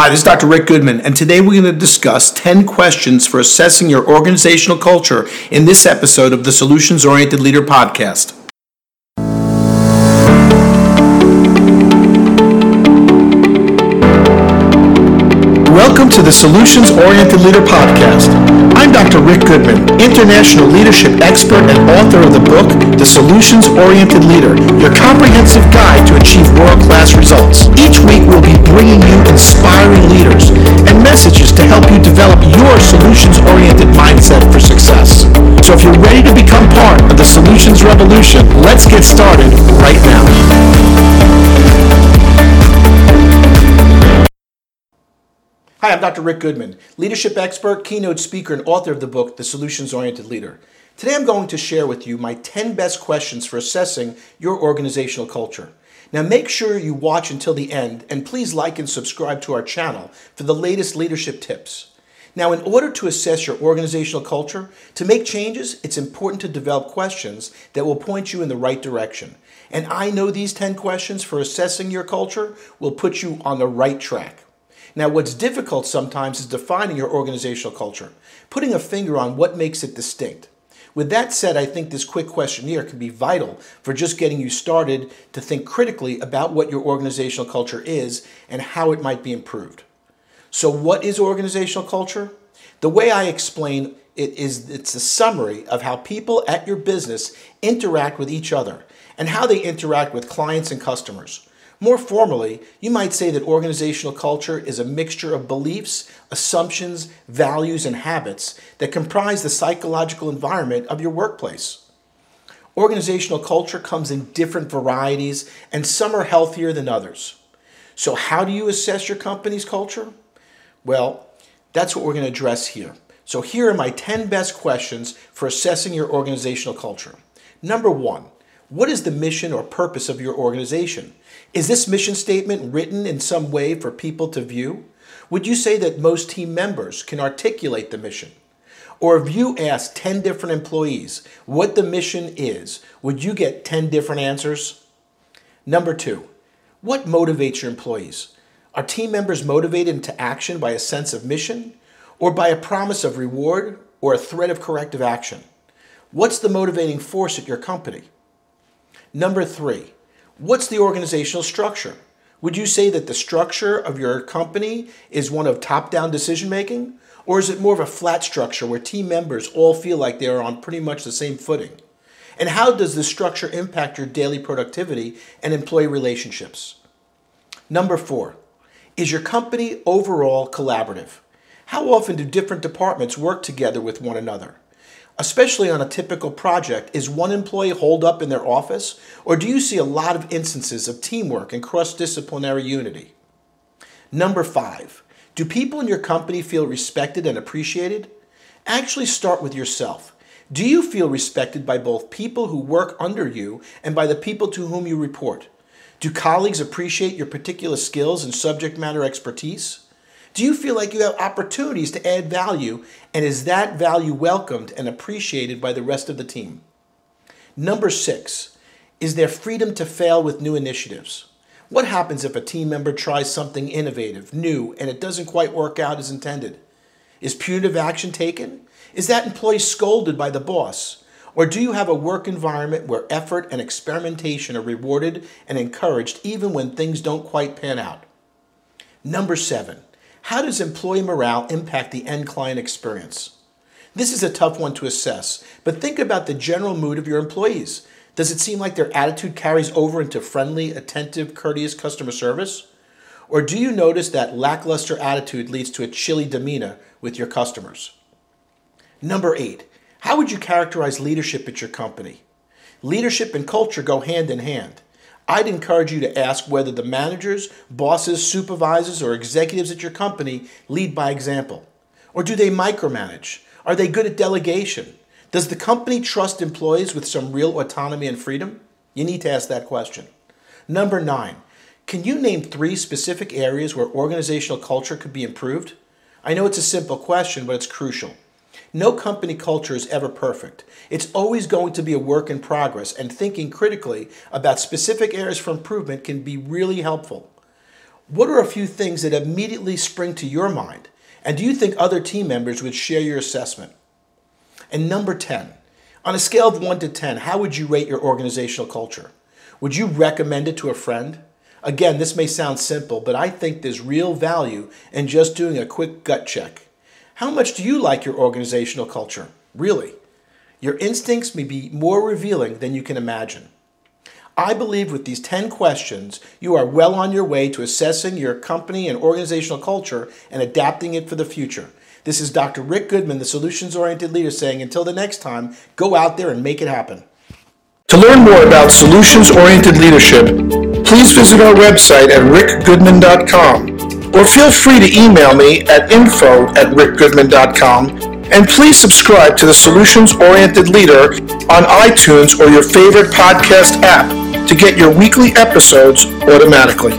Hi, this is Dr. Rick Goodman, and today we're going to discuss 10 questions for assessing your organizational culture in this episode of the Solutions Oriented Leader podcast. Welcome to the Solutions Oriented Leader Podcast. I'm Dr. Rick Goodman, international leadership expert and author of the book, The Solutions Oriented Leader, your comprehensive guide to achieve world-class results. Each week we'll be bringing you inspiring leaders and messages to help you develop your solutions-oriented mindset for success. So if you're ready to become part of the solutions revolution, let's get started right now. Hi, I'm Dr. Rick Goodman, leadership expert, keynote speaker, and author of the book, The Solutions Oriented Leader. Today I'm going to share with you my 10 best questions for assessing your organizational culture. Now make sure you watch until the end and please like and subscribe to our channel for the latest leadership tips. Now, in order to assess your organizational culture, to make changes, it's important to develop questions that will point you in the right direction. And I know these 10 questions for assessing your culture will put you on the right track. Now, what's difficult sometimes is defining your organizational culture, putting a finger on what makes it distinct. With that said, I think this quick questionnaire can be vital for just getting you started to think critically about what your organizational culture is and how it might be improved. So, what is organizational culture? The way I explain it is it's a summary of how people at your business interact with each other and how they interact with clients and customers. More formally, you might say that organizational culture is a mixture of beliefs, assumptions, values, and habits that comprise the psychological environment of your workplace. Organizational culture comes in different varieties, and some are healthier than others. So, how do you assess your company's culture? Well, that's what we're going to address here. So, here are my 10 best questions for assessing your organizational culture. Number one, what is the mission or purpose of your organization? Is this mission statement written in some way for people to view? Would you say that most team members can articulate the mission? Or if you ask 10 different employees what the mission is, would you get 10 different answers? Number two, what motivates your employees? Are team members motivated into action by a sense of mission or by a promise of reward or a threat of corrective action? What's the motivating force at your company? Number three, what's the organizational structure? Would you say that the structure of your company is one of top down decision making? Or is it more of a flat structure where team members all feel like they are on pretty much the same footing? And how does this structure impact your daily productivity and employee relationships? Number four, is your company overall collaborative? How often do different departments work together with one another? Especially on a typical project, is one employee holed up in their office, or do you see a lot of instances of teamwork and cross disciplinary unity? Number five, do people in your company feel respected and appreciated? Actually, start with yourself. Do you feel respected by both people who work under you and by the people to whom you report? Do colleagues appreciate your particular skills and subject matter expertise? Do you feel like you have opportunities to add value, and is that value welcomed and appreciated by the rest of the team? Number six, is there freedom to fail with new initiatives? What happens if a team member tries something innovative, new, and it doesn't quite work out as intended? Is punitive action taken? Is that employee scolded by the boss? Or do you have a work environment where effort and experimentation are rewarded and encouraged even when things don't quite pan out? Number seven, how does employee morale impact the end client experience? This is a tough one to assess, but think about the general mood of your employees. Does it seem like their attitude carries over into friendly, attentive, courteous customer service? Or do you notice that lackluster attitude leads to a chilly demeanor with your customers? Number eight, how would you characterize leadership at your company? Leadership and culture go hand in hand. I'd encourage you to ask whether the managers, bosses, supervisors, or executives at your company lead by example. Or do they micromanage? Are they good at delegation? Does the company trust employees with some real autonomy and freedom? You need to ask that question. Number nine, can you name three specific areas where organizational culture could be improved? I know it's a simple question, but it's crucial. No company culture is ever perfect. It's always going to be a work in progress, and thinking critically about specific areas for improvement can be really helpful. What are a few things that immediately spring to your mind? And do you think other team members would share your assessment? And number 10, on a scale of 1 to 10, how would you rate your organizational culture? Would you recommend it to a friend? Again, this may sound simple, but I think there's real value in just doing a quick gut check. How much do you like your organizational culture? Really? Your instincts may be more revealing than you can imagine. I believe with these 10 questions, you are well on your way to assessing your company and organizational culture and adapting it for the future. This is Dr. Rick Goodman, the solutions oriented leader, saying until the next time, go out there and make it happen. To learn more about solutions oriented leadership, please visit our website at rickgoodman.com or feel free to email me at info at rickgoodman.com and please subscribe to the Solutions Oriented Leader on iTunes or your favorite podcast app to get your weekly episodes automatically.